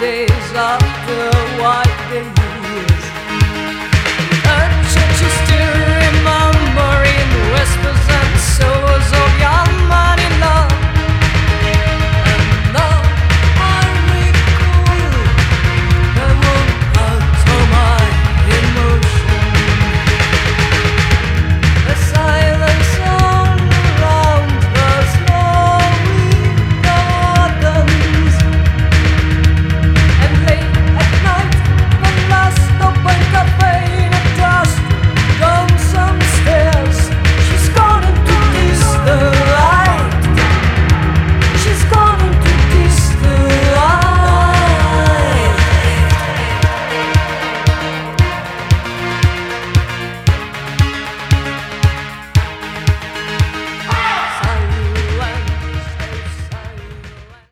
days after white days